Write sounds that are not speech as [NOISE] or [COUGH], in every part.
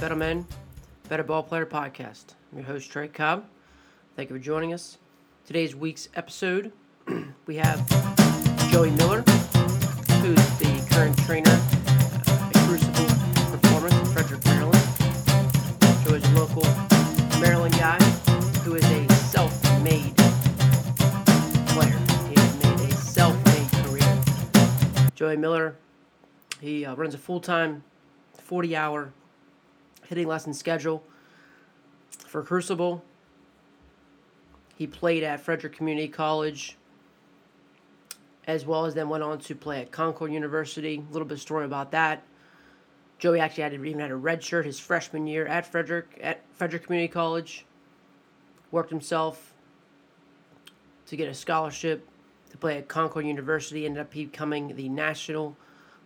Better Men, Better Ball Player podcast. I'm your host, Trey Cobb. Thank you for joining us. Today's week's episode, [CLEARS THROAT] we have Joey Miller, who's the current trainer at Crucible Performance in Frederick, Maryland. Joey's a local Maryland guy who is a self-made player. He has made a self-made career. Joey Miller, he uh, runs a full-time 40 hour hitting lesson schedule for Crucible. He played at Frederick Community College as well as then went on to play at Concord University. A little bit of story about that. Joey actually had even had a red shirt his freshman year at Frederick at Frederick Community College. Worked himself to get a scholarship to play at Concord University. Ended up becoming the National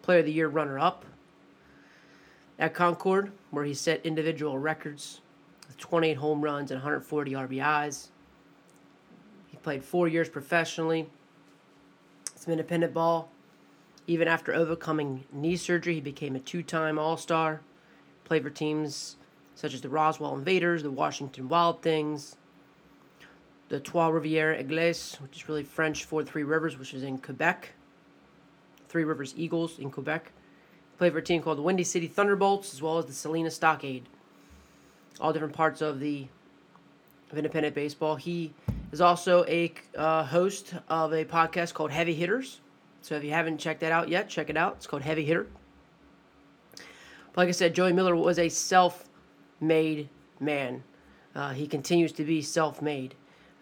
Player of the Year runner up at Concord, where he set individual records with 28 home runs and 140 RBIs. He played four years professionally, some independent ball. Even after overcoming knee surgery, he became a two time All Star. Played for teams such as the Roswell Invaders, the Washington Wild Things, the Trois Rivières Aigles, which is really French for Three Rivers, which is in Quebec. Three Rivers Eagles in Quebec. Played for a team called the Windy City Thunderbolts as well as the Salina Stockade. All different parts of the of independent baseball. He is also a uh, host of a podcast called Heavy Hitters. So if you haven't checked that out yet, check it out. It's called Heavy Hitter. But like I said, Joey Miller was a self-made man. Uh, he continues to be self-made.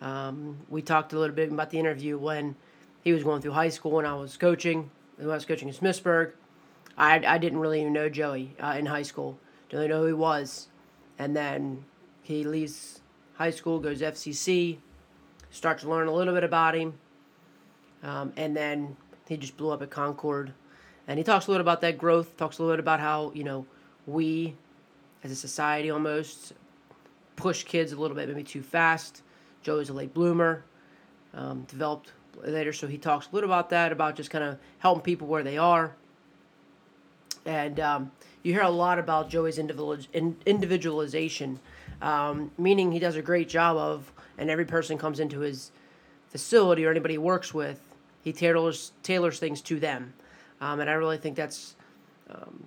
Um, we talked a little bit about the interview when he was going through high school when I was coaching. When I was coaching in Smithsburg. I, I didn't really even know Joey uh, in high school. Didn't know who he was. And then he leaves high school, goes FCC, starts to learn a little bit about him. Um, and then he just blew up at Concord. And he talks a little about that growth, talks a little bit about how, you know, we as a society almost push kids a little bit maybe too fast. Joey's a late bloomer, um, developed later. So he talks a little about that, about just kind of helping people where they are and um, you hear a lot about Joey's individualization, um, meaning he does a great job of, and every person comes into his facility or anybody he works with, he tailors tailors things to them, um, and I really think that's um,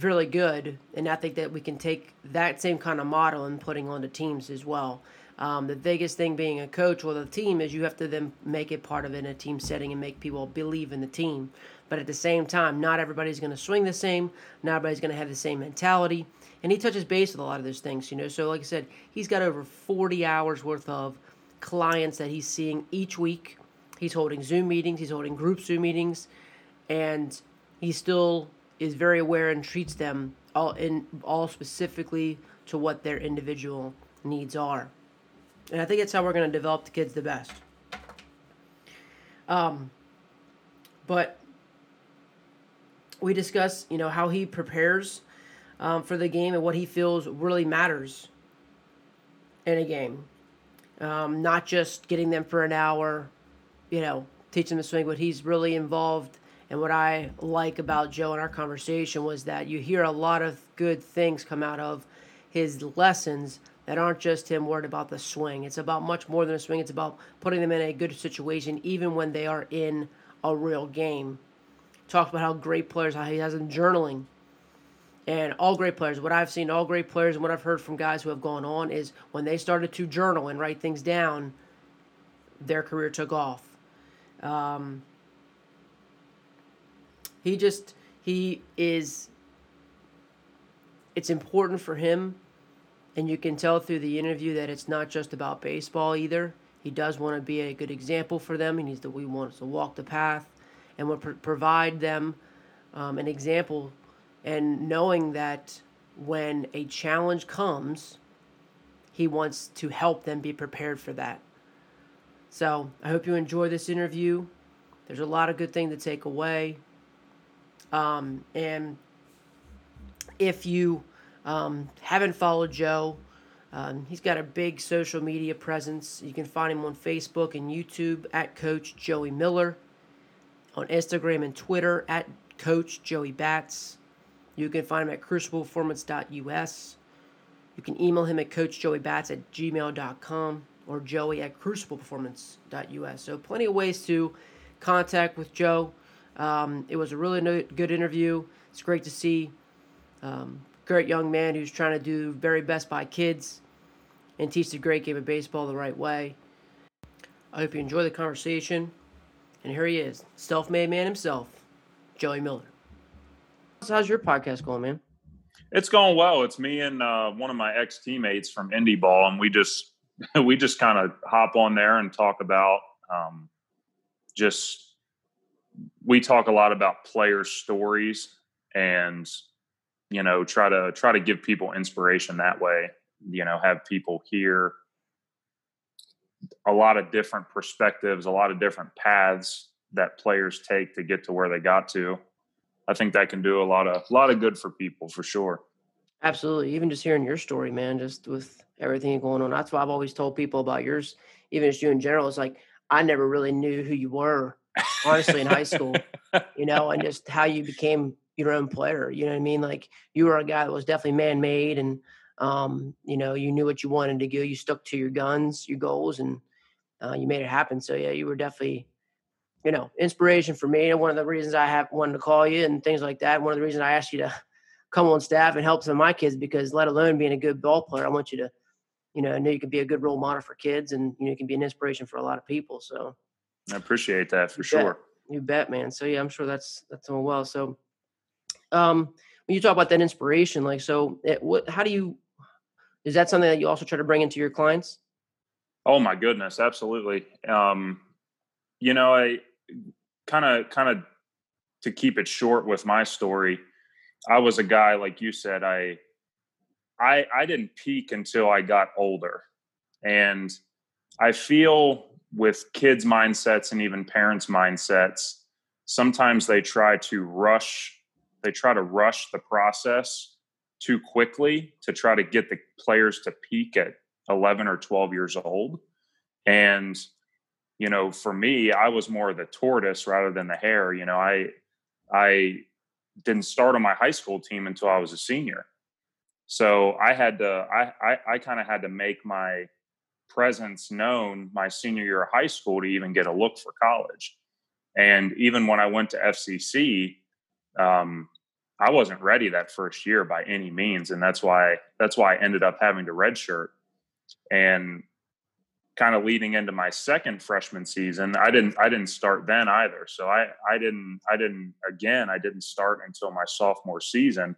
really good, and I think that we can take that same kind of model and putting on the teams as well. Um, the biggest thing being a coach with a team is you have to then make it part of it in a team setting and make people believe in the team. But at the same time, not everybody's going to swing the same. Not everybody's going to have the same mentality. And he touches base with a lot of those things, you know. So, like I said, he's got over 40 hours worth of clients that he's seeing each week. He's holding Zoom meetings, he's holding group Zoom meetings, and he still is very aware and treats them all in all specifically to what their individual needs are. And I think that's how we're going to develop the kids the best. Um, but we discuss, you know, how he prepares um, for the game and what he feels really matters in a game. Um, not just getting them for an hour, you know, teach them to swing, but he's really involved. And what I like about Joe in our conversation was that you hear a lot of good things come out of his lessons that aren't just him worried about the swing. It's about much more than a swing. It's about putting them in a good situation, even when they are in a real game talks about how great players, how he has them journaling. And all great players, what I've seen, all great players, and what I've heard from guys who have gone on is when they started to journal and write things down, their career took off. Um, he just, he is, it's important for him, and you can tell through the interview that it's not just about baseball either. He does want to be a good example for them. He needs to, we want to walk the path and will provide them um, an example and knowing that when a challenge comes, he wants to help them be prepared for that. So I hope you enjoy this interview. There's a lot of good thing to take away. Um, and if you um, haven't followed Joe, um, he's got a big social media presence. You can find him on Facebook and YouTube at Coach Joey Miller on Instagram and Twitter at Coach Joey Bats. You can find him at crucibleperformance.us. You can email him at coachjoeybats at gmail.com or joey at crucibleperformance.us. So, plenty of ways to contact with Joe. Um, it was a really no- good interview. It's great to see um, great young man who's trying to do very best by kids and teach the great game of baseball the right way. I hope you enjoy the conversation. And here he is, self made man himself, Joey Miller. So how's your podcast going, man? It's going well. It's me and uh, one of my ex teammates from Indie Ball, and we just [LAUGHS] we just kind of hop on there and talk about um, just we talk a lot about player stories and you know try to try to give people inspiration that way you know have people hear a lot of different perspectives a lot of different paths that players take to get to where they got to i think that can do a lot of a lot of good for people for sure absolutely even just hearing your story man just with everything going on that's why i've always told people about yours even as you in general it's like i never really knew who you were honestly in high school [LAUGHS] you know and just how you became your own player. You know what I mean? Like you were a guy that was definitely man made and um, you know, you knew what you wanted to do. You stuck to your guns, your goals, and uh, you made it happen. So yeah, you were definitely, you know, inspiration for me. And one of the reasons I have wanted to call you and things like that. One of the reasons I asked you to [LAUGHS] come on staff and help some of my kids because let alone being a good ball player, I want you to, you know, know you can be a good role model for kids and you know you can be an inspiration for a lot of people. So I appreciate that for you sure. Bet. You bet, man. So yeah, I'm sure that's that's going well. So um, when you talk about that inspiration, like, so it, what, how do you, is that something that you also try to bring into your clients? Oh my goodness. Absolutely. Um, you know, I kind of, kind of to keep it short with my story, I was a guy, like you said, I, I, I didn't peak until I got older. And I feel with kids' mindsets and even parents' mindsets, sometimes they try to rush they try to rush the process too quickly to try to get the players to peak at 11 or 12 years old. And, you know, for me, I was more the tortoise rather than the hare. You know, I, I didn't start on my high school team until I was a senior. So I had to, I, I, I kind of had to make my presence known my senior year of high school to even get a look for college. And even when I went to FCC, um, I wasn't ready that first year by any means, and that's why that's why I ended up having to redshirt. And kind of leading into my second freshman season, I didn't I didn't start then either. So I I didn't I didn't again I didn't start until my sophomore season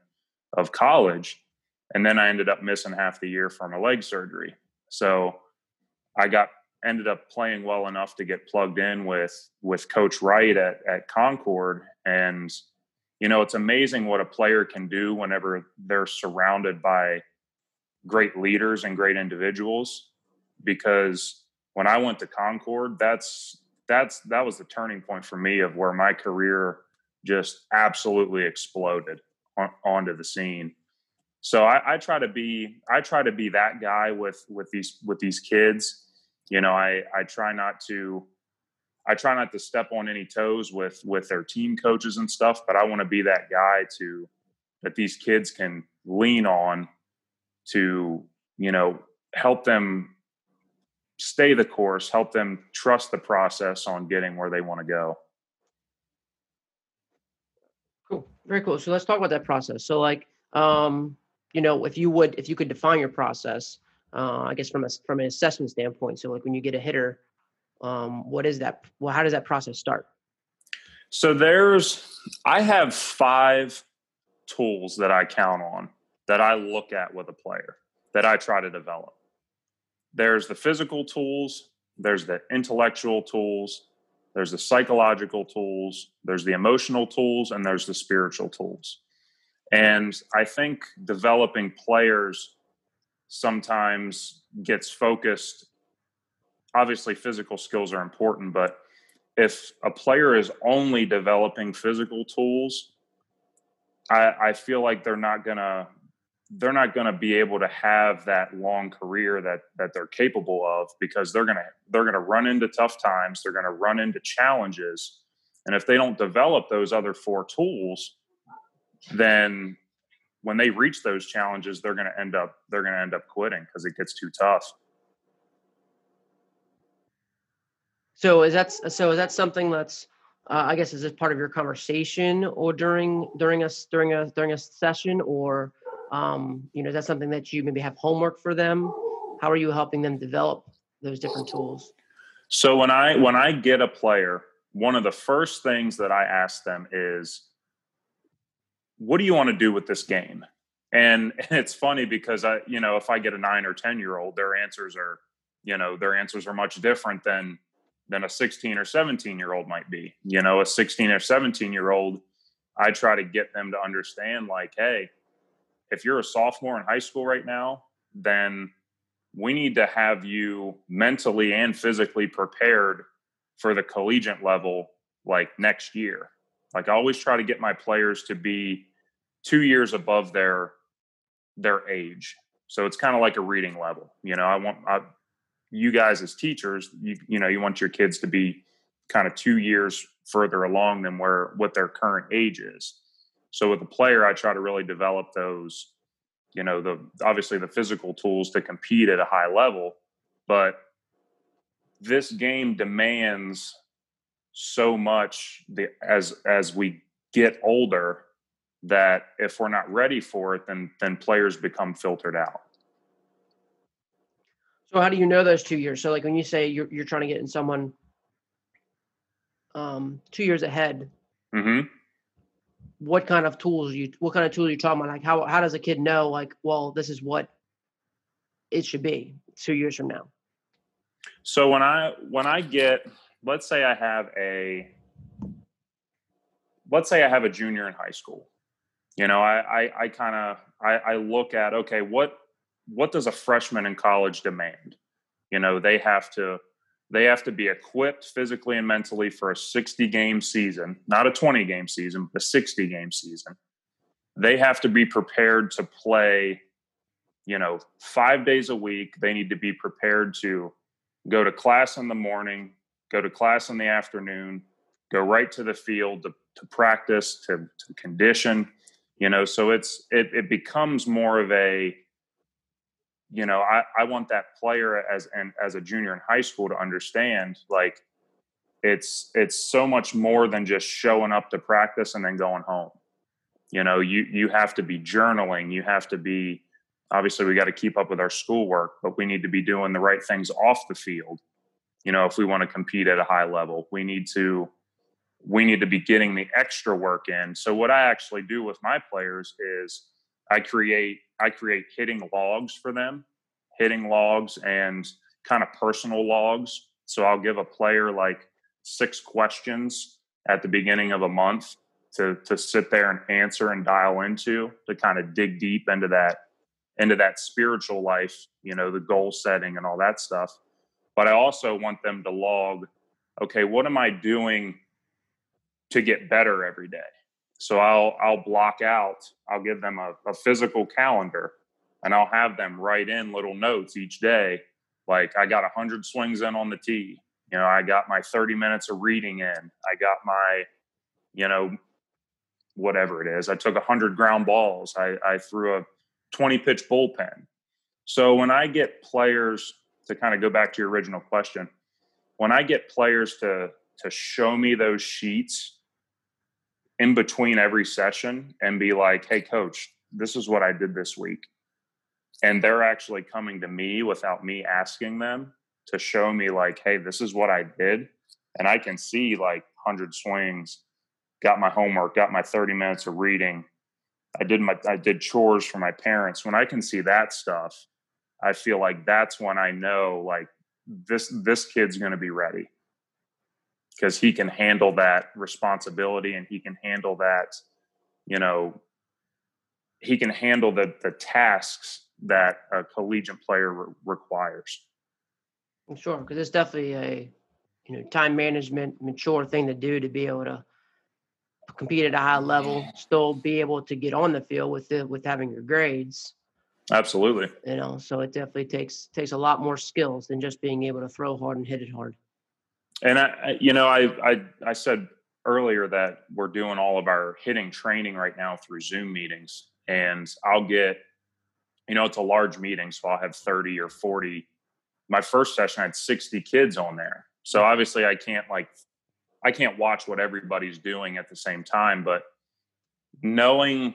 of college, and then I ended up missing half the year from a leg surgery. So I got ended up playing well enough to get plugged in with with Coach Wright at at Concord and you know, it's amazing what a player can do whenever they're surrounded by great leaders and great individuals. Because when I went to Concord, that's that's that was the turning point for me of where my career just absolutely exploded on, onto the scene. So I, I try to be I try to be that guy with with these with these kids. You know, I I try not to I try not to step on any toes with with their team coaches and stuff, but I want to be that guy to that these kids can lean on to, you know, help them stay the course, help them trust the process on getting where they want to go. Cool. Very cool. So let's talk about that process. So like um, you know, if you would if you could define your process, uh, I guess from a from an assessment standpoint. So like when you get a hitter, um, what is that well how does that process start? So there's i have five tools that i count on that i look at with a player that i try to develop. There's the physical tools there's the intellectual tools there's the psychological tools there's the emotional tools and there's the spiritual tools. And i think developing players sometimes gets focused obviously physical skills are important, but if a player is only developing physical tools, I, I feel like they're not gonna they're not to be able to have that long career that that they're capable of because they're to they're to run into tough times they're to run into challenges and if they don't develop those other four tools then when they reach those challenges, they're to end up they're to end up quitting because it gets too tough. So is that so? Is that something that's uh, I guess is this part of your conversation or during during a during a during a session or um, you know is that something that you maybe have homework for them? How are you helping them develop those different tools? So when I when I get a player, one of the first things that I ask them is, "What do you want to do with this game?" And, and [LAUGHS] it's funny because I, you know, if I get a nine or ten year old, their answers are, you know, their answers are much different than than a 16 or 17 year old might be. You know, a 16 or 17 year old, I try to get them to understand, like, hey, if you're a sophomore in high school right now, then we need to have you mentally and physically prepared for the collegiate level like next year. Like I always try to get my players to be 2 years above their their age. So it's kind of like a reading level. You know, I want I, you guys as teachers, you you know, you want your kids to be kind of 2 years further along than where what their current age is. So with a player I try to really develop those you know the obviously the physical tools to compete at a high level but this game demands so much the, as as we get older that if we're not ready for it then then players become filtered out so how do you know those two years so like when you say you're, you're trying to get in someone um two years ahead mm-hmm what kind of tools you what kind of tools are you talking about? Like how how does a kid know like, well, this is what it should be two years from now? So when I when I get let's say I have a let's say I have a junior in high school. You know, I I, I kind of I, I look at okay, what what does a freshman in college demand? You know, they have to they have to be equipped physically and mentally for a 60 game season, not a 20 game season, but a 60 game season. They have to be prepared to play, you know, five days a week. They need to be prepared to go to class in the morning, go to class in the afternoon, go right to the field to, to practice, to, to condition, you know, so it's, it, it becomes more of a, you know, I, I want that player as and as a junior in high school to understand like it's it's so much more than just showing up to practice and then going home. You know, you you have to be journaling, you have to be obviously we got to keep up with our schoolwork, but we need to be doing the right things off the field. You know, if we want to compete at a high level, we need to we need to be getting the extra work in. So what I actually do with my players is I create I create hitting logs for them, hitting logs and kind of personal logs. So I'll give a player like six questions at the beginning of a month to to sit there and answer and dial into to kind of dig deep into that into that spiritual life, you know, the goal setting and all that stuff. But I also want them to log, okay, what am I doing to get better every day? So I'll I'll block out. I'll give them a, a physical calendar, and I'll have them write in little notes each day. Like I got a hundred swings in on the tee. You know, I got my thirty minutes of reading in. I got my, you know, whatever it is. I took a hundred ground balls. I, I threw a twenty pitch bullpen. So when I get players to kind of go back to your original question, when I get players to to show me those sheets in between every session and be like, hey, coach, this is what I did this week. And they're actually coming to me without me asking them to show me, like, hey, this is what I did. And I can see like 100 swings, got my homework, got my 30 minutes of reading. I did my I did chores for my parents. When I can see that stuff, I feel like that's when I know like this this kid's going to be ready because he can handle that responsibility and he can handle that you know he can handle the the tasks that a collegiate player re- requires. Sure because it's definitely a you know time management mature thing to do to be able to compete at a high level still be able to get on the field with it with having your grades. Absolutely. You know so it definitely takes takes a lot more skills than just being able to throw hard and hit it hard and I, you know, I, I, I said earlier that we're doing all of our hitting training right now through Zoom meetings. and I'll get, you know, it's a large meeting, so I'll have 30 or 40. My first session I had 60 kids on there. So mm-hmm. obviously I can't like I can't watch what everybody's doing at the same time, but knowing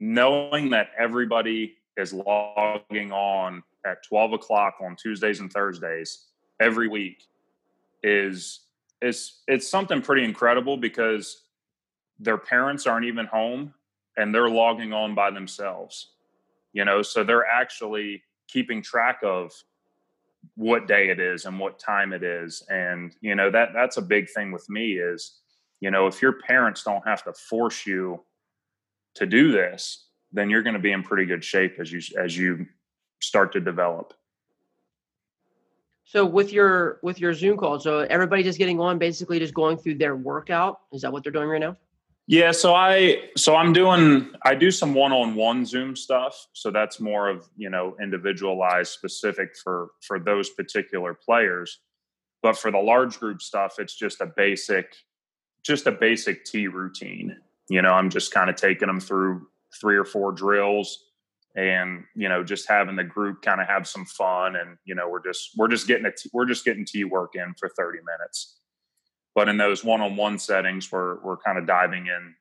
knowing that everybody is logging on at 12 o'clock on Tuesdays and Thursdays every week is is it's something pretty incredible because their parents aren't even home and they're logging on by themselves you know? So they're actually keeping track of what day it is and what time it is. And you know that that's a big thing with me is you know if your parents don't have to force you to do this then you're going to be in pretty good shape as you as you start to develop so with your with your zoom call so everybody just getting on basically just going through their workout is that what they're doing right now yeah, so I so I'm doing I do some one-on-one Zoom stuff. So that's more of, you know, individualized specific for for those particular players. But for the large group stuff, it's just a basic just a basic tee routine. You know, I'm just kind of taking them through three or four drills and, you know, just having the group kind of have some fun and, you know, we're just we're just getting a t- we're just getting tee work in for 30 minutes. But in those one-on-one settings we're we're kind of diving in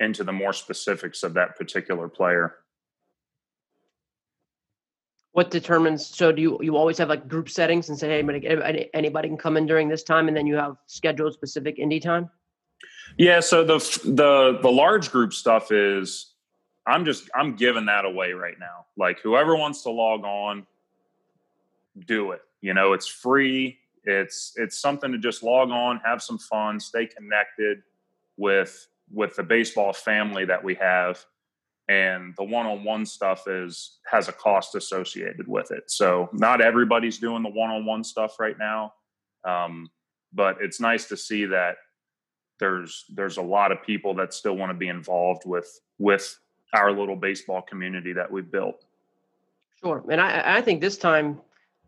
into the more specifics of that particular player. What determines so do you you always have like group settings and say hey anybody can come in during this time and then you have scheduled specific indie time? Yeah so the the the large group stuff is i'm just i'm giving that away right now. Like whoever wants to log on do it. You know it's free. It's it's something to just log on, have some fun, stay connected with with the baseball family that we have. And the one-on-one stuff is has a cost associated with it. So not everybody's doing the one-on-one stuff right now. Um, but it's nice to see that there's there's a lot of people that still want to be involved with with our little baseball community that we've built. Sure and i i think this time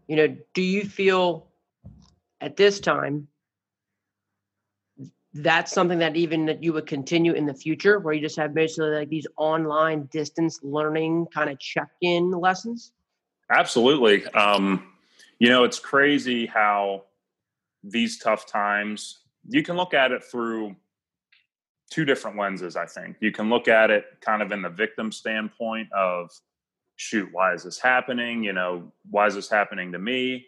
you know do you feel at this time that's something that even that you would continue in the future where you just have basically like these online distance learning kind of check-in lessons? Absolutely. Um, you know it's crazy how these tough times you can look at it through two different lenses i think you can look at it kind of in the victim standpoint of shoot why is this happening you know why is this happening to me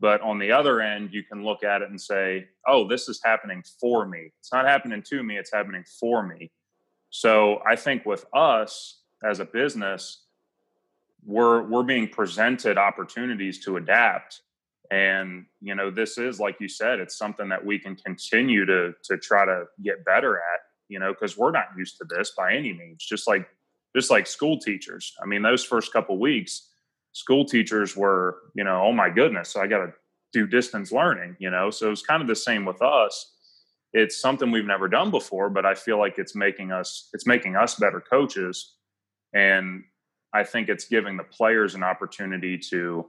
but on the other end, you can look at it and say, oh, this is happening for me. It's not happening to me, it's happening for me. So I think with us as a business, we're we're being presented opportunities to adapt. And you know, this is like you said, it's something that we can continue to to try to get better at, you know, because we're not used to this by any means. Just like just like school teachers. I mean, those first couple weeks, school teachers were, you know, oh my goodness, so I got to do distance learning, you know. So it's kind of the same with us. It's something we've never done before, but I feel like it's making us it's making us better coaches and I think it's giving the players an opportunity to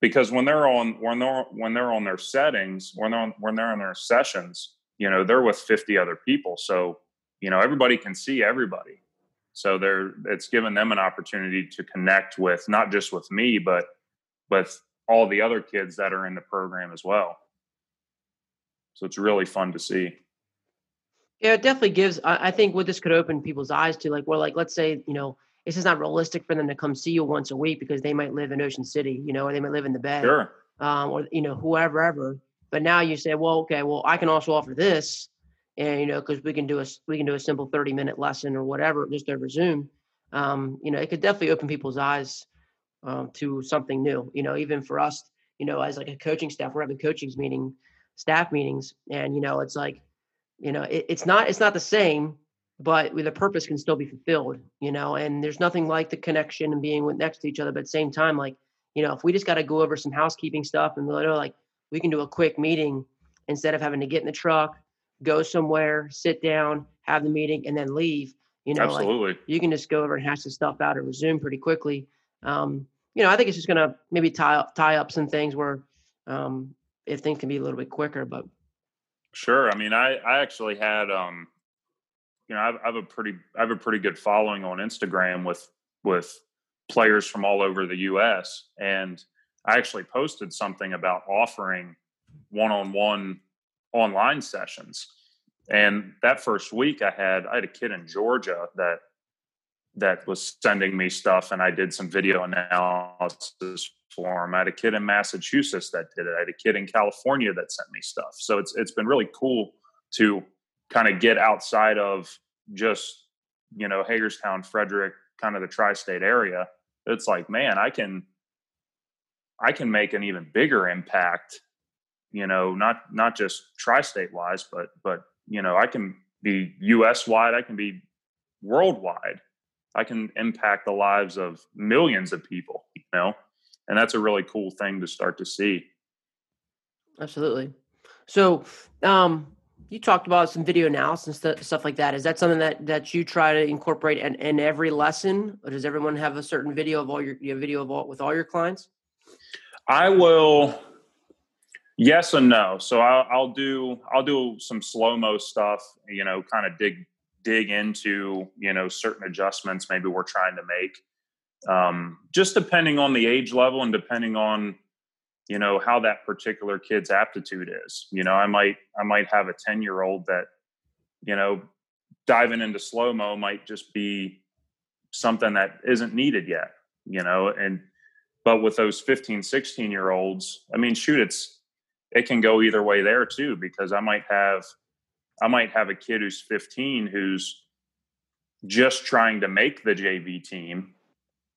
because when they're on when they're when they're on their settings, when they're on, when they're in their sessions, you know, they're with 50 other people. So, you know, everybody can see everybody. So they're it's given them an opportunity to connect with not just with me, but with all the other kids that are in the program as well. So it's really fun to see. Yeah, it definitely gives. I, think what this could open people's eyes to, like, well, like let's say you know this is not realistic for them to come see you once a week because they might live in Ocean City, you know, or they might live in the Bay, sure, um, or you know, whoever ever. But now you say, well, okay, well, I can also offer this, and you know because we can do a we can do a simple 30 minute lesson or whatever just over zoom. Um, you know it could definitely open people's eyes um, to something new you know even for us you know as like a coaching staff we're having coaching meeting staff meetings and you know it's like you know it, it's not it's not the same but the purpose can still be fulfilled you know and there's nothing like the connection and being with next to each other but at the same time like you know if we just got to go over some housekeeping stuff and like we can do a quick meeting instead of having to get in the truck go somewhere, sit down, have the meeting, and then leave. You know, absolutely. Like you can just go over and hash the stuff out or Zoom pretty quickly. Um, you know, I think it's just gonna maybe tie up tie up some things where um, if things can be a little bit quicker. But sure, I mean, I I actually had um, you know, I have, I have a pretty, I have a pretty good following on Instagram with with players from all over the U.S. and I actually posted something about offering one-on-one online sessions. And that first week, I had I had a kid in Georgia that that was sending me stuff, and I did some video analysis for him. I had a kid in Massachusetts that did it. I had a kid in California that sent me stuff. So it's it's been really cool to kind of get outside of just you know Hagerstown, Frederick, kind of the tri-state area. It's like, man, I can I can make an even bigger impact. You know, not not just tri-state wise, but but you know, I can be U.S. wide. I can be worldwide. I can impact the lives of millions of people. You know, and that's a really cool thing to start to see. Absolutely. So, um, you talked about some video analysis and stuff like that. Is that something that that you try to incorporate in, in every lesson, or does everyone have a certain video of all your, your video of all with all your clients? I will. Yes and no. So I'll, I'll do I'll do some slow mo stuff. You know, kind of dig dig into you know certain adjustments maybe we're trying to make. Um, just depending on the age level and depending on you know how that particular kid's aptitude is you know i might i might have a 10 year old that you know diving into slow mo might just be something that isn't needed yet you know and but with those 15 16 year olds i mean shoot it's it can go either way there too because i might have i might have a kid who's 15 who's just trying to make the jv team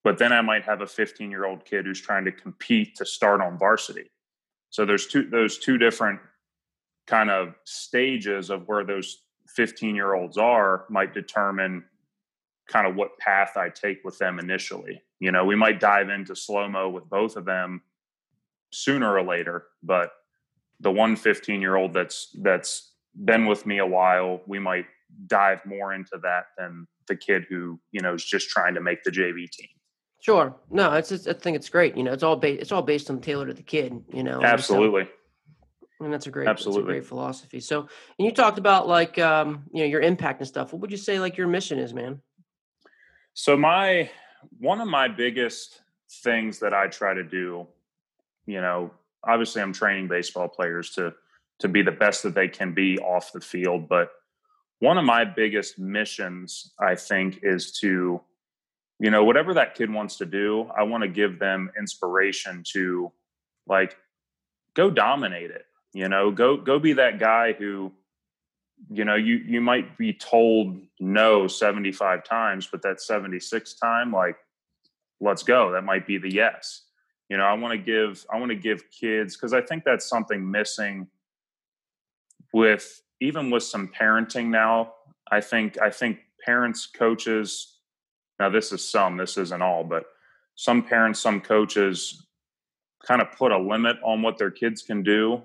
but then I might have a 15 year old kid who's trying to compete to start on varsity. So there's two those two different kind of stages of where those 15 year olds are might determine kind of what path I take with them initially. You know, we might dive into slow mo with both of them sooner or later, but the one 15 year old that's that's been with me a while, we might dive more into that than the kid who, you know, is just trying to make the JV team. Sure. No, it's just, I think it's great. You know, it's all based it's all based on tailored to the kid. You know. Absolutely. And, so, and that's a great absolutely that's a great philosophy. So, and you talked about like um, you know your impact and stuff. What would you say like your mission is, man? So my one of my biggest things that I try to do, you know, obviously I'm training baseball players to to be the best that they can be off the field, but one of my biggest missions I think is to you know whatever that kid wants to do i want to give them inspiration to like go dominate it you know go go be that guy who you know you you might be told no 75 times but that 76th time like let's go that might be the yes you know i want to give i want to give kids because i think that's something missing with even with some parenting now i think i think parents coaches now, this is some, this isn't all, but some parents, some coaches kind of put a limit on what their kids can do.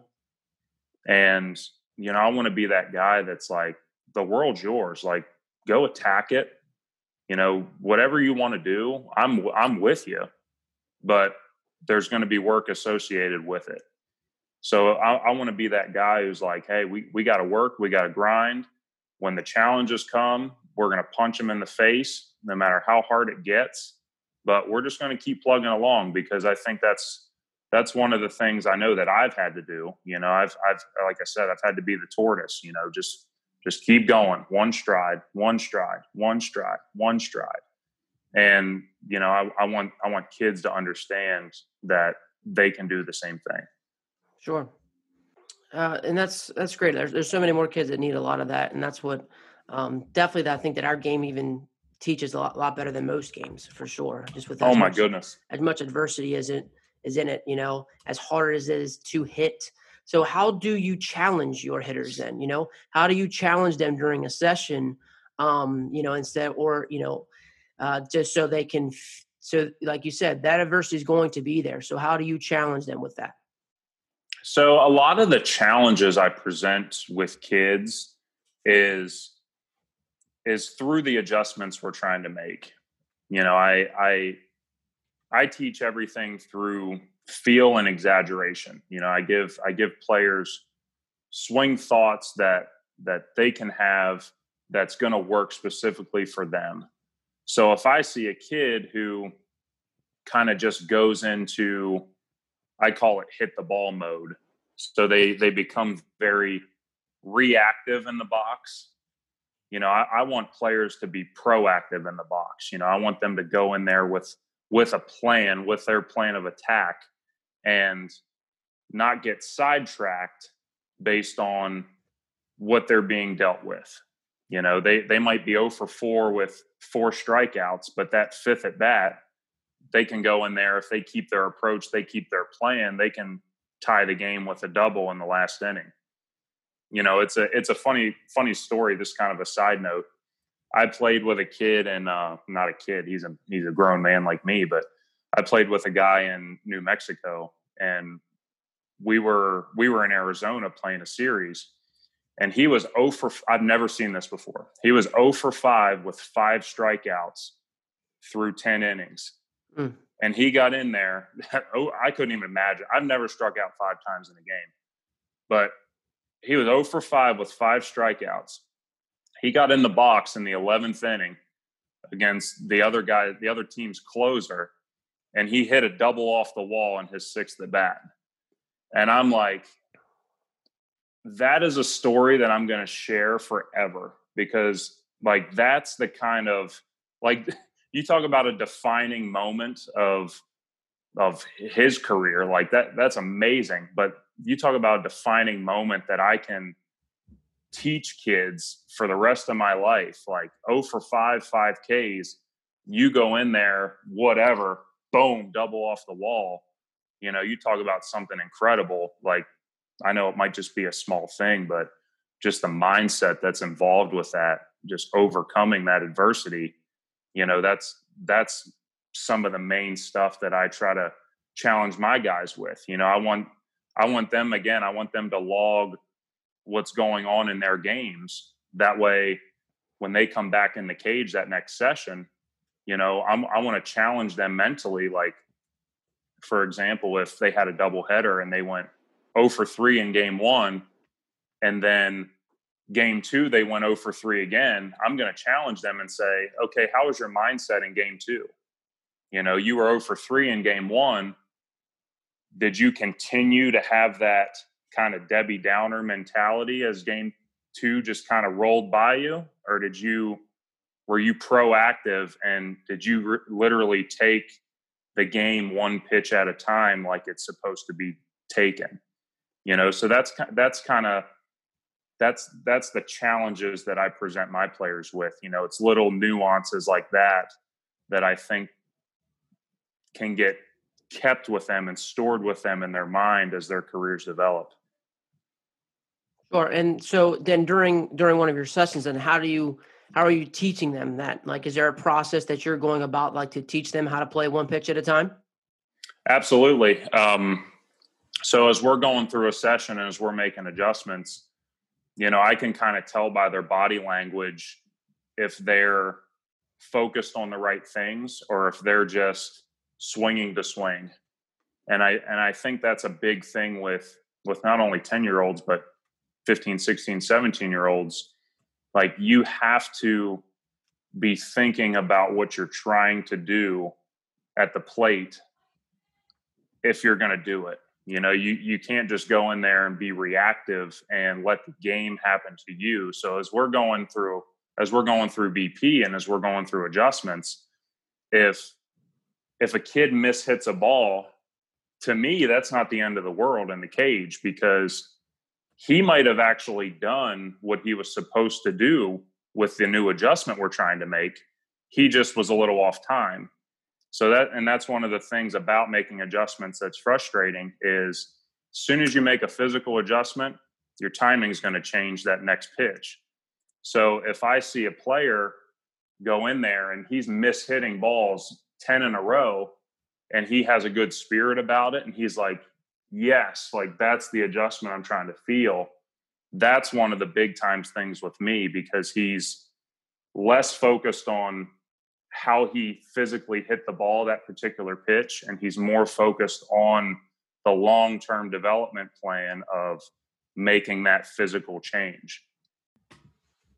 And, you know, I want to be that guy that's like, the world's yours. Like, go attack it. You know, whatever you want to do, I'm I'm with you. But there's going to be work associated with it. So I, I want to be that guy who's like, hey, we, we got to work, we got to grind. When the challenges come, we're going to punch them in the face no matter how hard it gets. But we're just going to keep plugging along because I think that's that's one of the things I know that I've had to do. You know, I've I've like I said, I've had to be the tortoise. You know, just just keep going, one stride, one stride, one stride, one stride. And you know, I, I want I want kids to understand that they can do the same thing. Sure. Uh, and that's that's great. There's, there's so many more kids that need a lot of that, and that's what um, definitely that I think that our game even teaches a lot, lot better than most games for sure. Just with oh my much, goodness, as much adversity as it is in it, you know, as hard as it is to hit. So how do you challenge your hitters then? You know, how do you challenge them during a session? Um, you know, instead or you know, uh, just so they can. So, like you said, that adversity is going to be there. So, how do you challenge them with that? So, a lot of the challenges I present with kids is is through the adjustments we're trying to make. You know, I I I teach everything through feel and exaggeration. You know, I give I give players swing thoughts that that they can have that's going to work specifically for them. So if I see a kid who kind of just goes into I call it hit the ball mode. So they they become very reactive in the box. You know, I, I want players to be proactive in the box. You know, I want them to go in there with with a plan, with their plan of attack, and not get sidetracked based on what they're being dealt with. You know, they they might be 0 for 4 with four strikeouts, but that fifth at bat, they can go in there if they keep their approach, they keep their plan, they can tie the game with a double in the last inning. You know, it's a it's a funny funny story. This kind of a side note. I played with a kid and uh, not a kid. He's a he's a grown man like me, but I played with a guy in New Mexico, and we were we were in Arizona playing a series, and he was 0 for I've never seen this before. He was 0 for 5 with five strikeouts through 10 innings. Mm. And he got in there. [LAUGHS] oh, I couldn't even imagine. I've never struck out five times in a game. But he was 0 for 5 with five strikeouts. He got in the box in the 11th inning against the other guy, the other team's closer, and he hit a double off the wall in his sixth at bat. And I'm like, that is a story that I'm going to share forever because, like, that's the kind of like [LAUGHS] you talk about a defining moment of of his career like that that's amazing but you talk about a defining moment that I can teach kids for the rest of my life. Like, oh, for five, five Ks, you go in there, whatever, boom, double off the wall. You know, you talk about something incredible. Like, I know it might just be a small thing, but just the mindset that's involved with that, just overcoming that adversity, you know, that's, that's some of the main stuff that I try to challenge my guys with. You know, I want I want them again, I want them to log what's going on in their games. That way, when they come back in the cage that next session, you know, I'm, i want to challenge them mentally. Like, for example, if they had a double header and they went 0 for 3 in game one, and then game two, they went 0 for 3 again, I'm going to challenge them and say, okay, how was your mindset in game two? You know, you were 0 for 3 in game one did you continue to have that kind of Debbie Downer mentality as game two just kind of rolled by you, or did you were you proactive and did you re- literally take the game one pitch at a time like it's supposed to be taken? You know, so that's that's kind of that's that's the challenges that I present my players with. You know, it's little nuances like that that I think can get kept with them and stored with them in their mind as their careers develop. Sure. And so then during during one of your sessions, and how do you how are you teaching them that? Like, is there a process that you're going about like to teach them how to play one pitch at a time? Absolutely. Um, so as we're going through a session and as we're making adjustments, you know, I can kind of tell by their body language if they're focused on the right things or if they're just swinging to swing. And I and I think that's a big thing with with not only 10 year olds but 15, 16, 17 year olds. Like you have to be thinking about what you're trying to do at the plate if you're going to do it. You know, you you can't just go in there and be reactive and let the game happen to you. So as we're going through as we're going through BP and as we're going through adjustments, if if a kid mishits a ball, to me, that's not the end of the world in the cage because he might have actually done what he was supposed to do with the new adjustment we're trying to make. He just was a little off time. So that and that's one of the things about making adjustments that's frustrating is as soon as you make a physical adjustment, your timing is going to change that next pitch. So if I see a player go in there and he's mishitting balls 10 in a row and he has a good spirit about it and he's like yes like that's the adjustment i'm trying to feel. That's one of the big times things with me because he's less focused on how he physically hit the ball that particular pitch and he's more focused on the long-term development plan of making that physical change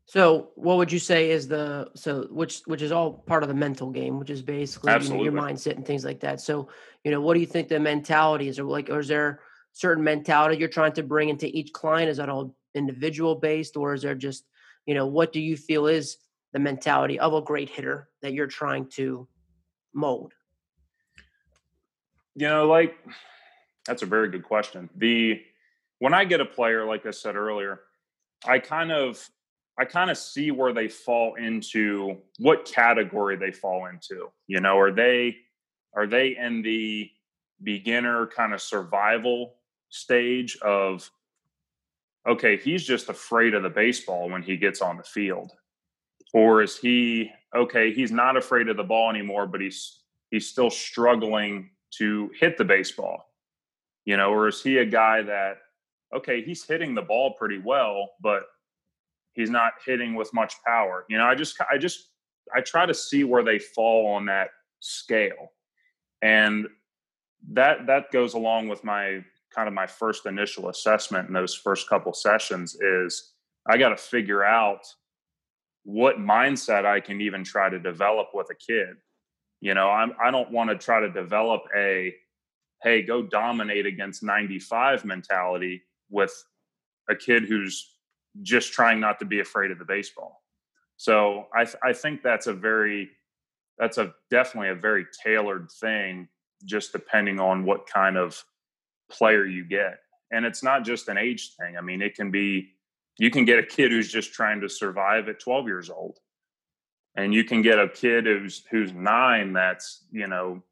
So, what would you say is the so which which is all part of the mental game, which is basically you know, your mindset and things like that. So, you know, what do you think the mentality is, or like, or is there certain mentality you're trying to bring into each client? Is that all individual based, or is there just you know what do you feel is the mentality of a great hitter that you're trying to mold? You know, like that's a very good question. The when I get a player, like I said earlier, I kind of I kind of see where they fall into what category they fall into. You know, are they are they in the beginner kind of survival stage of okay, he's just afraid of the baseball when he gets on the field. Or is he okay, he's not afraid of the ball anymore, but he's he's still struggling to hit the baseball. You know, or is he a guy that okay, he's hitting the ball pretty well, but he's not hitting with much power. You know, I just I just I try to see where they fall on that scale. And that that goes along with my kind of my first initial assessment in those first couple sessions is I got to figure out what mindset I can even try to develop with a kid. You know, I'm I don't want to try to develop a hey, go dominate against 95 mentality with a kid who's just trying not to be afraid of the baseball. So I, th- I think that's a very, that's a definitely a very tailored thing, just depending on what kind of player you get. And it's not just an age thing. I mean, it can be, you can get a kid who's just trying to survive at 12 years old. And you can get a kid who's, who's nine that's, you know,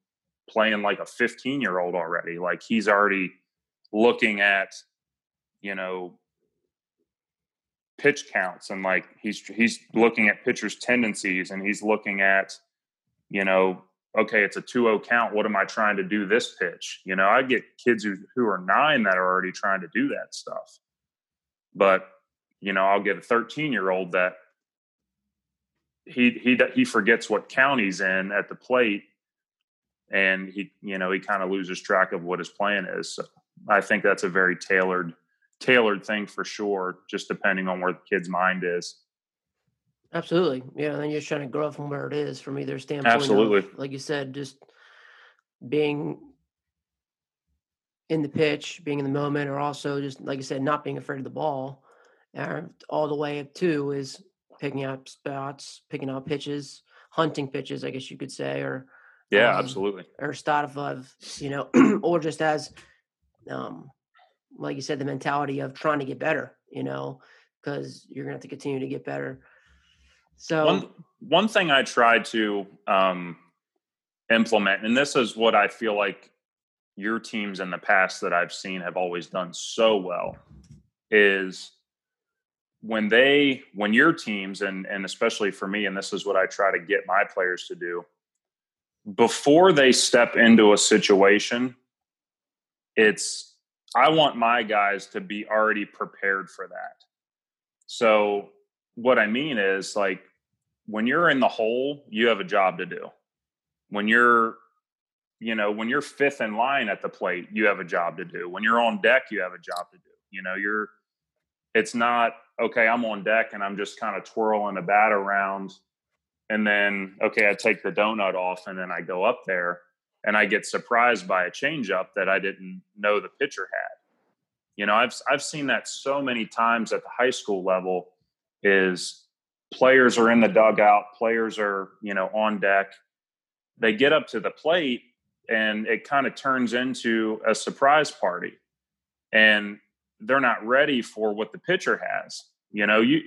playing like a 15 year old already. Like he's already looking at, you know, pitch counts and like he's he's looking at pitchers tendencies and he's looking at you know okay it's a 2-0 count. What am i trying to do this pitch? You know i get kids who, who are nine that are already trying to do that stuff. But you know i'll get a 13 year old that he he he forgets what count he's in at the plate and he you know he kind of loses track of what his plan is. So i think that's a very tailored tailored thing for sure, just depending on where the kid's mind is. Absolutely. Yeah. And then you're trying to grow from where it is from either standpoint. Absolutely. Of, like you said, just being in the pitch, being in the moment, or also just, like you said, not being afraid of the ball. Uh, all the way up to is picking up spots, picking out pitches, hunting pitches, I guess you could say, or yeah, um, absolutely, or start of you know, [CLEARS THROAT] or just as um, like you said, the mentality of trying to get better, you know, because you're gonna have to continue to get better. So one one thing I try to um, implement, and this is what I feel like your teams in the past that I've seen have always done so well, is when they when your teams and and especially for me, and this is what I try to get my players to do, before they step into a situation, it's I want my guys to be already prepared for that. So, what I mean is like when you're in the hole, you have a job to do. When you're, you know, when you're fifth in line at the plate, you have a job to do. When you're on deck, you have a job to do. You know, you're, it's not, okay, I'm on deck and I'm just kind of twirling a bat around. And then, okay, I take the donut off and then I go up there and I get surprised by a changeup that I didn't know the pitcher had. You know, I've I've seen that so many times at the high school level is players are in the dugout, players are, you know, on deck. They get up to the plate and it kind of turns into a surprise party. And they're not ready for what the pitcher has. You know, you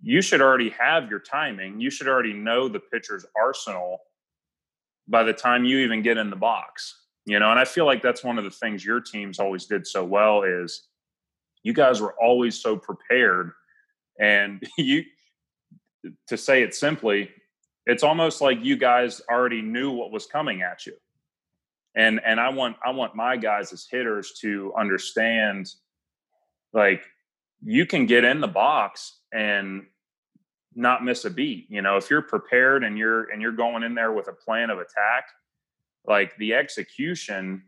you should already have your timing. You should already know the pitcher's arsenal by the time you even get in the box you know? And i feel like that's one of the things your teams always did so well is you guys were always so prepared and [LAUGHS] you to say it simply it's almost like you guys already knew what was coming at you. And and i want i want my guys as hitters to understand like you can get in the box and not miss a beat. You know, if you're prepared and you're and you're going in there with a plan of attack, like the execution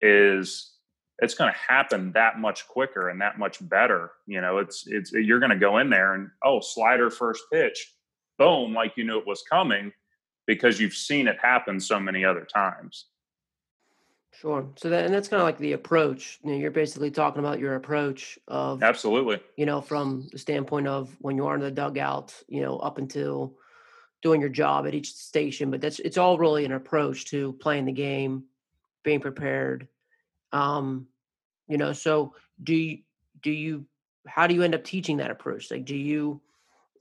is it's going to happen that much quicker and that much better. You know, it's it's you're going to go in there and oh, slider first pitch, boom, like you knew it was coming because you've seen it happen so many other times. Sure. So that and that's kind of like the approach. You know, you're basically talking about your approach of absolutely. You know, from the standpoint of when you are in the dugout, you know, up until doing your job at each station. But that's it's all really an approach to playing the game, being prepared. Um, you know, so do you do you how do you end up teaching that approach? Like, do you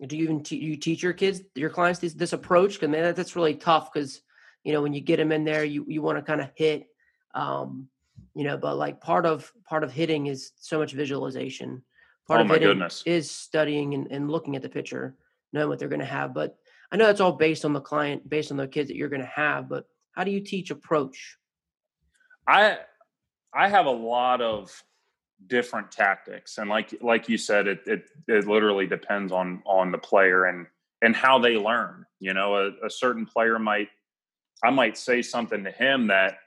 do you even te- you teach your kids, your clients this, this approach? Because man, that's really tough. Because you know, when you get them in there, you you want to kind of hit, um, you know, but like part of part of hitting is so much visualization. Part oh of hitting goodness. is studying and, and looking at the pitcher, knowing what they're going to have. But I know that's all based on the client, based on the kids that you're going to have. But how do you teach approach? I I have a lot of different tactics and like like you said it it, it literally depends on on the player and and how they learn you know a, a certain player might i might say something to him that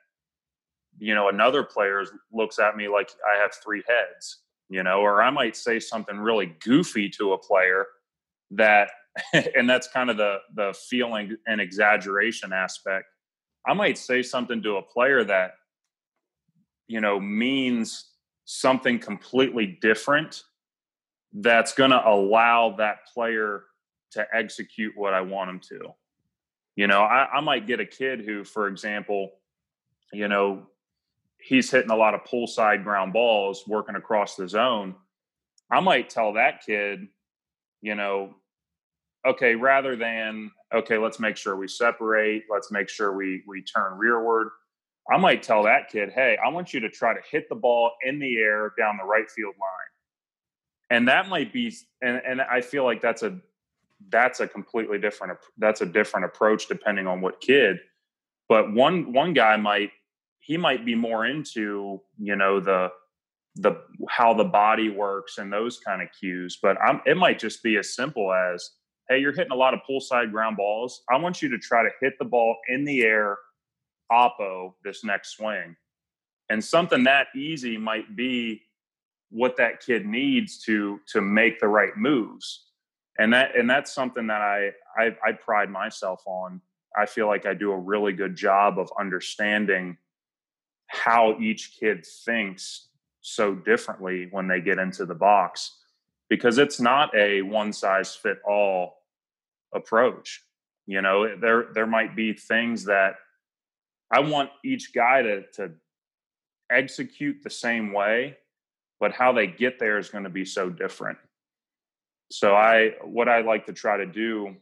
you know another player looks at me like i have three heads you know or i might say something really goofy to a player that [LAUGHS] and that's kind of the the feeling and exaggeration aspect i might say something to a player that you know means something completely different that's going to allow that player to execute what I want him to. You know, I, I, might get a kid who, for example, you know, he's hitting a lot of pull side ground balls working across the zone. I might tell that kid, you know, okay, rather than, okay, let's make sure we separate, let's make sure we we turn rearward I might tell that kid, hey, I want you to try to hit the ball in the air down the right field line. And that might be and, and I feel like that's a that's a completely different that's a different approach depending on what kid. But one one guy might he might be more into, you know, the the how the body works and those kind of cues. But I'm, it might just be as simple as, hey, you're hitting a lot of pull side ground balls. I want you to try to hit the ball in the air oppo this next swing. And something that easy might be what that kid needs to to make the right moves. And that and that's something that I, I I pride myself on. I feel like I do a really good job of understanding how each kid thinks so differently when they get into the box because it's not a one size fit all approach you know there there might be things that I want each guy to to execute the same way, but how they get there is going to be so different. So I what I like to try to do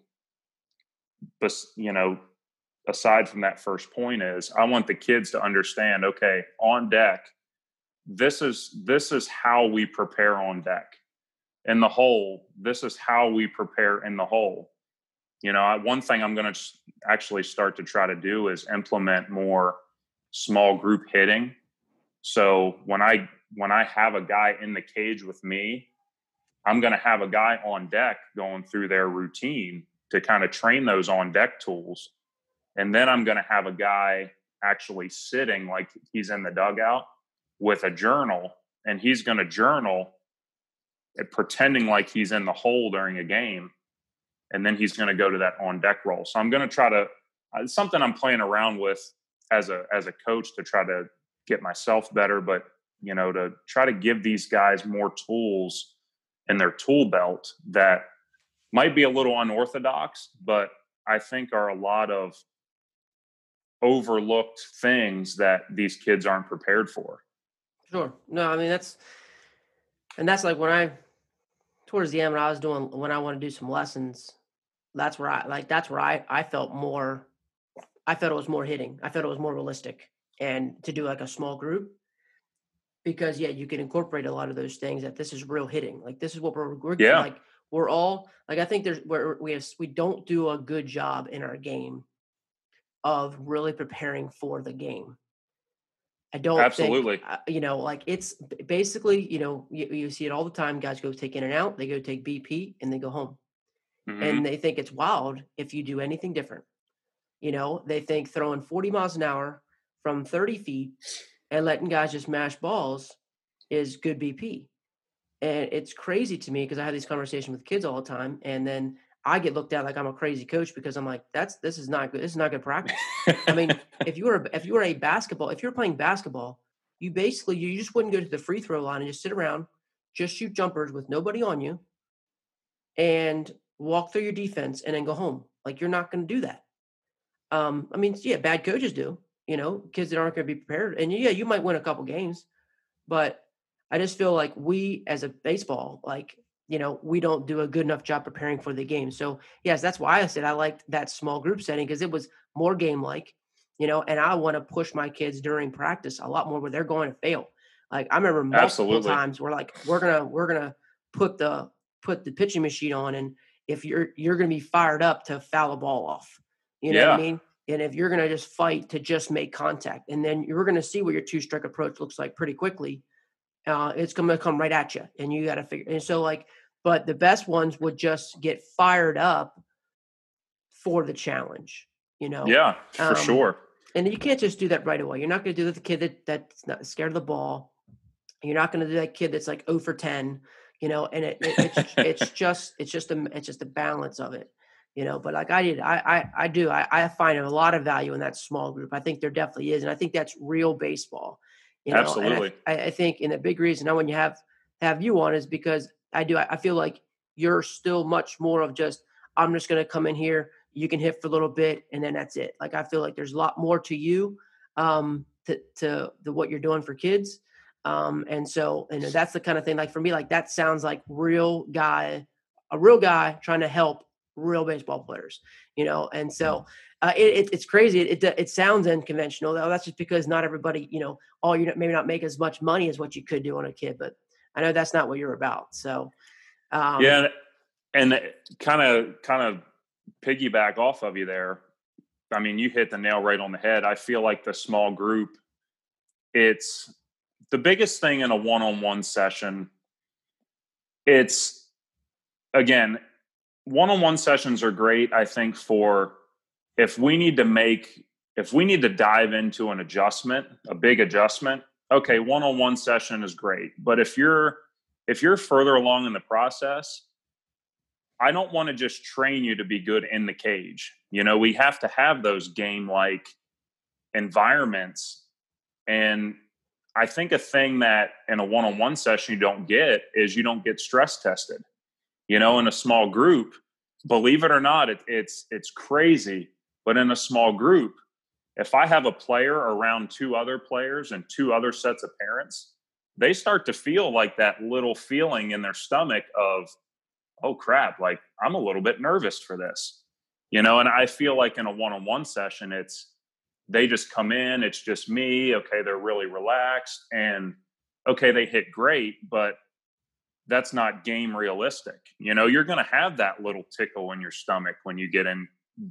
but you know aside from that first point is I want the kids to understand okay, on deck this is this is how we prepare on deck. In the hole, this is how we prepare in the hole. You know one thing i'm going to actually start to try to do is implement more small group hitting. So when i when i have a guy in the cage with me i'm going to have a guy on deck going through their routine to kind of train those on deck tools and then i'm going to have a guy actually sitting like he's in the dugout with a journal and he's going to journal eh, pretending like he's in the hole during a game and then he's going to go to that on deck role. So I'm going to try to uh, something I'm playing around with as a as a coach to try to get myself better, but you know to try to give these guys more tools in their tool belt that might be a little unorthodox, but I think are a lot of overlooked things that these kids aren't prepared for. Sure. No, I mean that's and that's like when I towards the end when I was doing when I want to do some lessons, that's where I like that's where I I felt more I felt it was more hitting. I felt it was more realistic and to do like a small group because yeah, you can incorporate a lot of those things that this is real hitting. Like this is what we're, we're yeah. like we're all like I think there's where we have we don't do a good job in our game of really preparing for the game. I don't absolutely. Think, uh, you know, like it's basically, you know, you, you see it all the time. Guys go take in and out. They go take BP and they go home mm-hmm. and they think it's wild if you do anything different. You know, they think throwing 40 miles an hour from 30 feet and letting guys just mash balls is good BP. And it's crazy to me because I have these conversations with kids all the time, and then I get looked at like I'm a crazy coach because I'm like, that's this is not good. This is not good practice. I mean, [LAUGHS] if you were if you were a basketball, if you're playing basketball, you basically you just wouldn't go to the free throw line and just sit around, just shoot jumpers with nobody on you, and walk through your defense and then go home. Like you're not going to do that. Um, I mean, yeah, bad coaches do, you know, kids that aren't going to be prepared. And yeah, you might win a couple games, but I just feel like we as a baseball, like, you know, we don't do a good enough job preparing for the game. So yes, that's why I said I liked that small group setting because it was more game like, you know, and I want to push my kids during practice a lot more where they're going to fail. Like I remember multiple Absolutely. times we're like, we're gonna we're gonna put the put the pitching machine on and if you're you're gonna be fired up to foul a ball off. You know yeah. what I mean? And if you're to just fight to just make contact, and then you're to see what your two strike approach looks like pretty quickly, uh, it's to come right at you, and you got to figure. And so, like, but the best ones would just get fired up for the challenge. You know? Yeah, for um, sure. And you can't just do that right away. You're not going to do that the kid that that's not scared of the ball. You're not going to do that kid that's like 0 for 10. You know, and it, it it's [LAUGHS] it's just it's just a it's just a balance of it you know but like i did i i, I do I, I find a lot of value in that small group i think there definitely is and i think that's real baseball you know? absolutely I, I, think in a big reason now when you have have you on is because i do I, feel like you're still much more of just i'm just going to come in here you can hit for a little bit and then that's it like i feel like there's a lot more to you um to to the what you're doing for kids um and so and that's the kind of thing like for me like that sounds like real guy a real guy trying to help real baseball players, you know. And so uh, it, it, it's crazy. It, it, it sounds unconventional, though. That's just because not everybody, you know, all you maybe not make as much money as what you could do on a kid, but I know that's not what you're about. So um, yeah, and kind of kind of piggyback off of you there. I mean, you hit the nail right on the head. I feel like the small group, it's the biggest thing in a one-on-one session. It's again one-on-one sessions are great i think for if we need to make if we need to dive into an adjustment a big adjustment okay one-on-one session is great but if you're if you're further along in the process i don't want to just train you to be good in the cage. You know we have to have those game like environments. And i think a thing that in a one-on-one session you don't get is you don't get stress tested you know in a small group. Believe it or not it, it's it's crazy but in a small group if i have a player around two other players and two other sets of parents they start to feel like that little feeling in their stomach of oh crap like i'm a little bit nervous for this you know and i feel like in a one-on-one session it's they just come in it's just me okay they're really relaxed and okay they hit great but that's not game realistic. You know, you're going to have that little tickle in your stomach when you get in.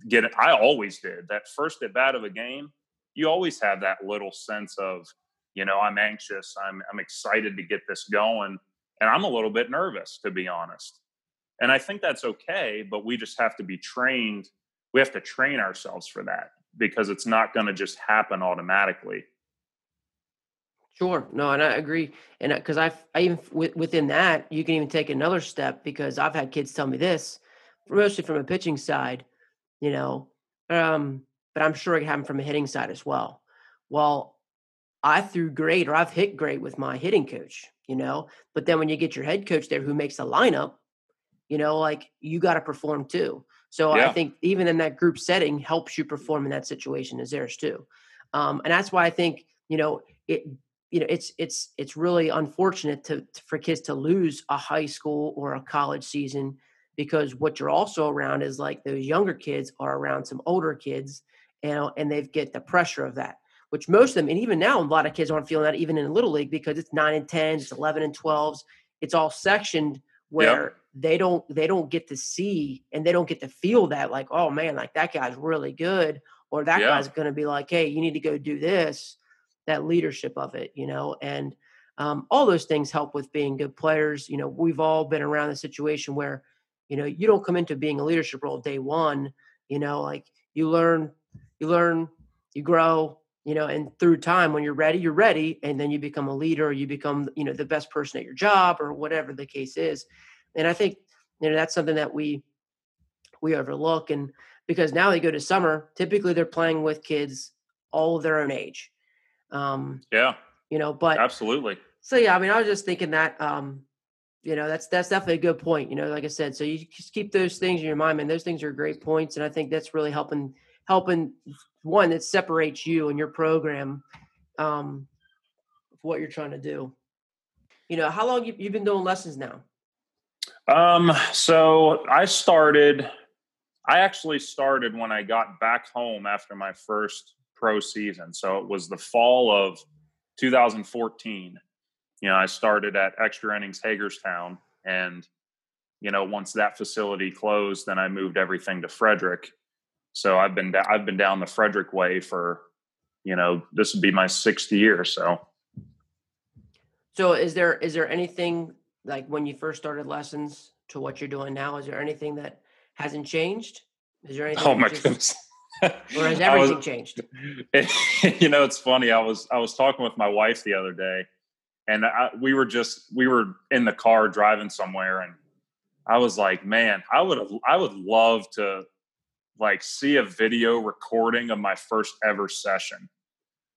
Get it. I always did that first at bat of a game. You always have that little sense of, you know, I'm anxious. I'm I'm excited to get this going, and I'm a little bit nervous to be honest. And I think that's okay, but we just have to be trained. We have to train ourselves for that because it's not going to just happen automatically. Sure. No, and I agree. And because I, I even within that, you can even take another step because I've had kids tell me this, mostly from a pitching side, you know, um, but I'm sure it happened from a hitting side as well. Well, I threw great or I've hit great with my hitting coach, you know, but then when you get your head coach there who makes the lineup, you know, like you got to perform too. So yeah. I think even in that group setting helps you perform in that situation as theirs too. Um, and that's why I think, you know, it you know it's it's it's really unfortunate to, to, for kids to lose a high school or a college season because what you're also around is like those younger kids are around some older kids and and they get the pressure of that which most of them and even now a lot of kids aren't feeling that even in the little league because it's 9 and 10s it's 11 and 12s it's all sectioned where yep. they don't they don't get to see and they don't get to feel that like oh man like that guy's really good or that guy's going to be like hey you need to go do this that leadership of it, you know, and um, all those things help with being good players. You know, we've all been around a situation where, you know, you don't come into being a leadership role day one. You know, like you learn, you learn, you grow, you know and through time when you're ready you're ready and then you become a leader you become you know the best person at your job or whatever the case is. And i think you know that's something that we we overlook and because now they go to summer typically they're playing with kids all of their own age. Um yeah. you know but absolutely. so yeah i mean i was just thinking that um you know that's that's definitely a good point you know like i said so you just keep those things in your mind man those things are great points and i think that's really helping helping one that separates you and your program um what you're trying to do. You know how long you, you've been doing lessons now? Um so i started i actually started when i got back home after my first pro season so it was the fall of 2014 you know, I started at Extra Innings Hagerstown, and you know, once that facility closed, then I moved everything to Frederick. So I've been I've been down the Frederick way for, you know, this would be my sixth year. So. So is there is there anything like when you first started lessons to what you're doing now? Is there anything that hasn't changed? Is there anything? Oh my just, goodness. [LAUGHS] or has everything was, changed? [LAUGHS] you know, it's funny. I was I was talking with my wife the other day, and I, we were just we were in the car driving somewhere and i was like man i would have i would love to like see a video recording of my first ever session.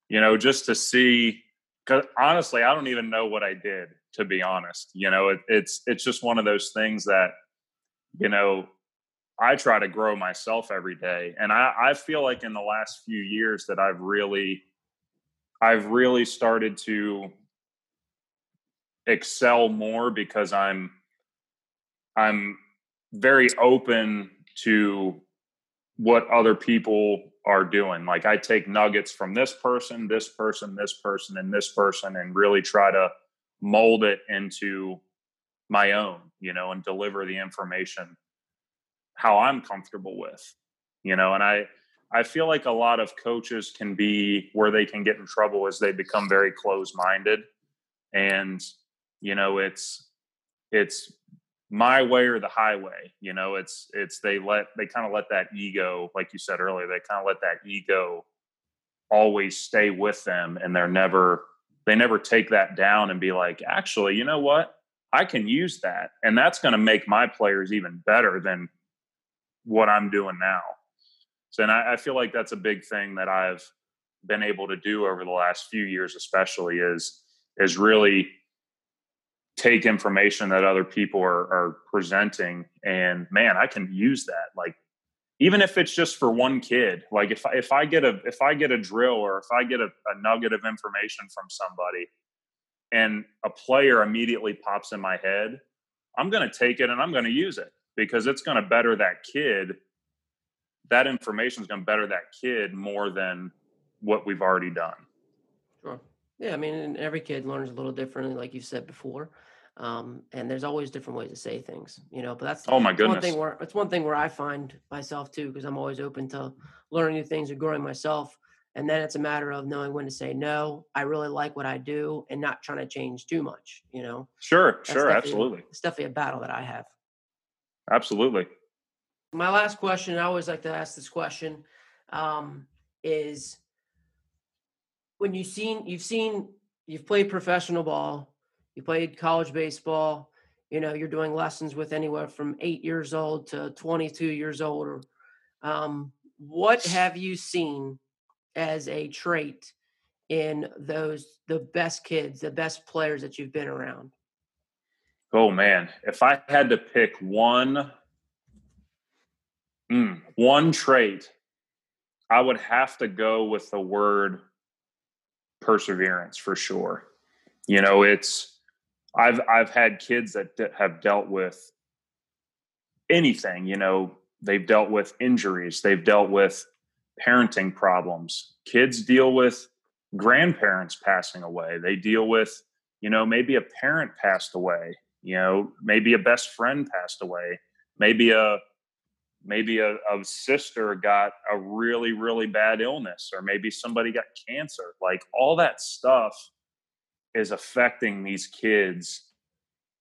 You know just to see because honestly i don't even know what i did to be honest. You know it, it's it's just one of those things that you know i try to grow myself every day. And i i feel like in the last few years that i've really i've really started to excel more because I'm I'm very open to what other people are doing. Like I take nuggets from this person, this person, this person, and this person, and really try to mold it into my own, you know, and deliver the information how I'm comfortable with, you know, and I I feel like a lot of coaches can be where they can get in trouble as they become very close minded and you know it's it's my way or the highway you know it's it's they let they kind of let that ego like you said earlier they kind of let that ego always stay with them and they're never they never take that down and be like actually you know what? I can use that. And that's going to make my players even better than what i'm doing now. So and I, I feel like that's a big thing that i've been able to do over the last few years especially is is really take information that other people are, are presenting and man i can use that. Like even if it's just for one kid like if I, if I get a if i get a drill or if i get a, a nugget of information from somebody and a player immediately pops in my head i'm going to take it and i'm going to use it because it's going to better that kid. That information is going to better that kid more than what we've already done. Sure yeah, I mean, every kid learns a little differently, like you said before. Um, and there's always different ways to say things, you know. But that's oh my goodness, one thing where it's one thing where I find myself too, because I'm always open to learning new things and growing myself. And then it's a matter of knowing when to say no. I really like what I do, and not trying to change too much. You know. Sure, that's sure, absolutely. It's definitely a battle that I have. Absolutely. My last question, I always like to ask this question, um, is when you've seen you've seen you've played professional ball, you played college baseball, you know, you're doing lessons with anywhere from eight years old to 22 years old. Or, um, what have you seen as a trait in those the best kids, the best players that you've been around? Oh man, if I had to pick one mm, one trait, I would have to go with the word perseverance for sure. You know, it's I've I've had kids that have dealt with anything, you know, they've dealt with injuries, they've dealt with parenting problems. Kids deal with grandparents passing away. They deal with, you know, maybe a parent passed away, you know, maybe a best friend passed away, maybe a maybe a, a, sister got a really really bad illness or maybe somebody got cancer. Like all that stuff is affecting these kids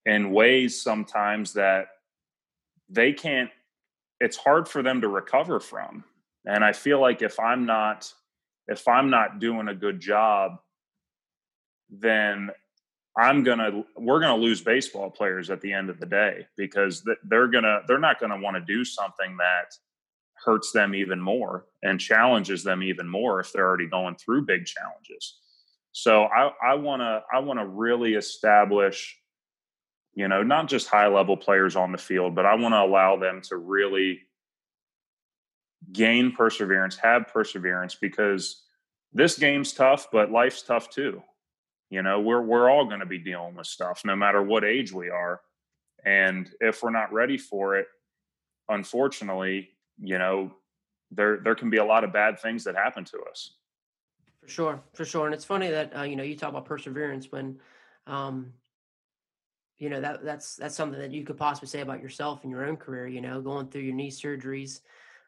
in ways sometimes that they can't it's hard for them to recover from. And i feel like if i'm not if I'm not doing a good job, then I'm gonna we're gonna lose baseball players at the end of the day because they're gonna they're not gonna want to do something that hurts them even more and challenges them even more if they're already going through big challenges. So I, I wanna I wanna really establish, you know, not just high level players on the field, but I want to allow them to really gain perseverance, have perseverance because this game's tough, but life's tough too. You know, we're we're all going to be dealing with stuff no matter what age we are. And if we're not ready for it, unfortunately, you know, there there can be a lot of bad things that happen to us. For sure, for sure. And it's funny that uh, you know, you talk about perseverance when um you know that that's that's something that you could possibly say about yourself in your own career you know going through your knee surgeries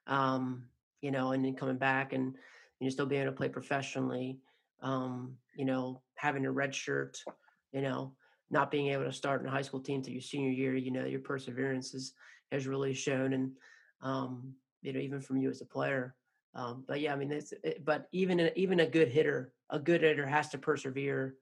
um you know and then coming back and you know still being able to play professionally um you know, having a red shirt, you know, not being able to start in a high school team to your senior year, you know, your perseverance is, has really shown. And, um, you know, even from you as a player. Um, but yeah, I mean, it's, it, but even, a, even a good hitter, a good hitter has to persevere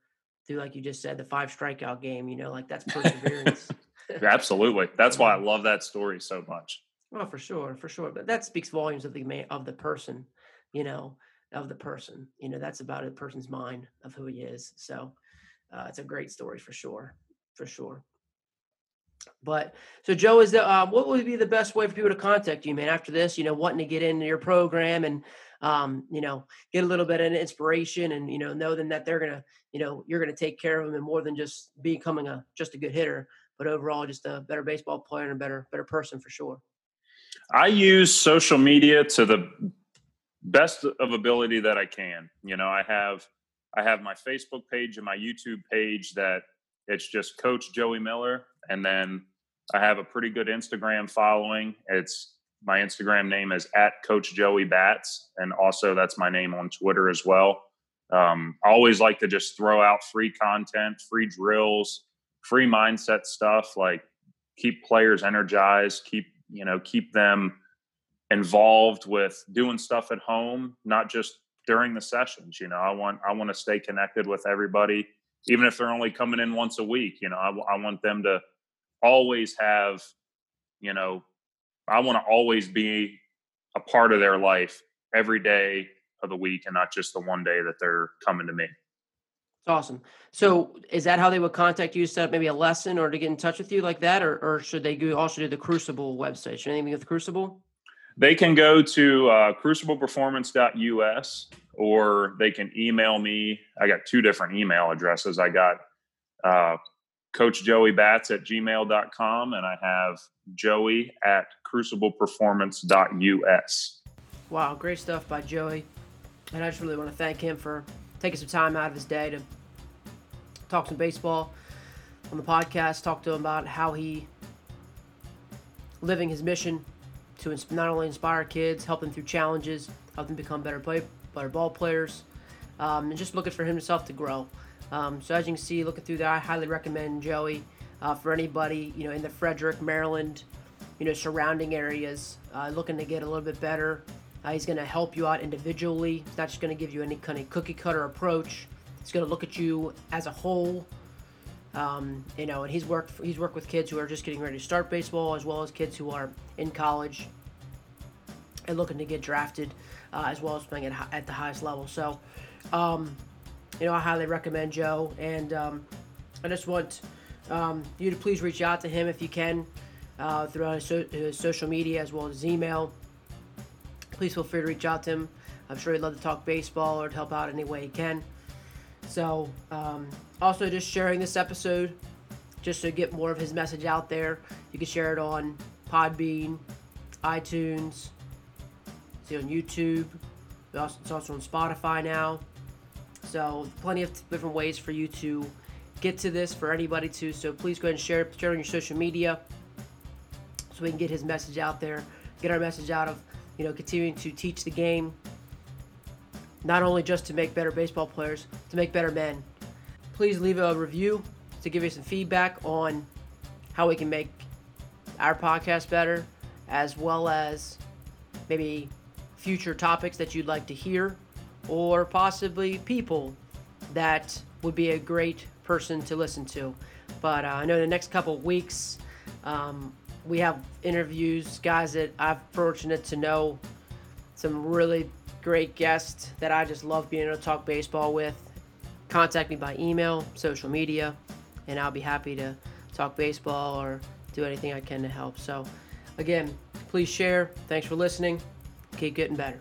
through, like you just said, the five strikeout game, you know, like that's perseverance. [LAUGHS] Absolutely. That's why I love that story so much. Oh, for sure, for sure. But that speaks volumes of the man, of the person, you know of the person. You know, that's about a person's mind of who he is. So uh, it's a great story for sure, for sure. But so Joe, is the uh, what would be the best way for people to contact you, man? After this, you know, wanting to get into your program and um, you know, get a little bit of inspiration and you know, know that they're gonna, you know, you're gonna take care of them and more than just becoming a just a good hitter, but overall just a better baseball player and a better better person for sure. I use social media to the best of ability that I can. You know, I have I have my Facebook page and my YouTube page that it's just Coach Joey Miller, and then I have a pretty good Instagram following. It's my Instagram name is at Coach Joey Bats, and also that's my name on Twitter as well. Um, I always like to just throw out free content, free drills, free mindset stuff, like keep players energized, keep you know keep them involved with doing stuff at home, not just during the sessions. You know, I want I want to stay connected with everybody, even if they're only coming in once a week. You know, I, I want them to always have, you know, I want to always be a part of their life every day of the week, and not just the one day that they're coming to me. It's awesome. So, is that how they would contact you? Set up maybe a lesson or to get in touch with you like that, or, or should they go also do the Crucible website? Should anything with Crucible? They can go to uh, crucibleperformance.us or they can email me. I got two different email addresses. I got uh, Coach Joey Bats at gmail.com and I have Joey at crucibleperformance.us. Wow, great stuff by Joey. And I just really want to thank him for taking some time out of his day to talk some baseball on the podcast, talk to him about how he living his mission to not only inspire kids, help them through challenges, help them become better play, better ball players, um, and just looking for himself to grow. Um, so as you can see, looking through that, I highly recommend Joey uh, for anybody you know in the Frederick, Maryland, you know surrounding areas, uh, looking to get a little bit better. Uh, he's going to help you out individually. He's not just going to give you any kind of cookie cutter approach. He's going to look at you as a whole um, you know, and he's worked he's worked with kids who are just getting ready to start baseball, as well as kids who are in college and looking to get drafted, uh, as well as playing at, at the highest level. So, um, you know, I highly recommend Joe, and um, I just want um, you to please reach out to him if you can uh, through his, so- his social media as well as his email. Please feel free to reach out to him. I'm sure he'd love to talk baseball or to help out any way he can. So, um, also just sharing this episode just to get more of his message out there. You can share it on Podbean, iTunes, see on YouTube. It's also on Spotify now. So plenty of different ways for you to get to this for anybody to. So please go ahead and share it, share on your social media so we can get his message out there, get our message out of you know continuing to teach the game, not only just to make better baseball players, to make better men please leave a review to give you some feedback on how we can make our podcast better, as well as maybe future topics that you'd like to hear or possibly people that would be a great person to listen to. But uh, I know the next couple weeks um, we have interviews, guys that I'm fortunate to know, some really great guest that I just love being able to talk baseball with. Contact me by email, social media, and I'll be happy to talk baseball or do anything I can to help. So, again, please share. Thanks for listening. Keep getting better.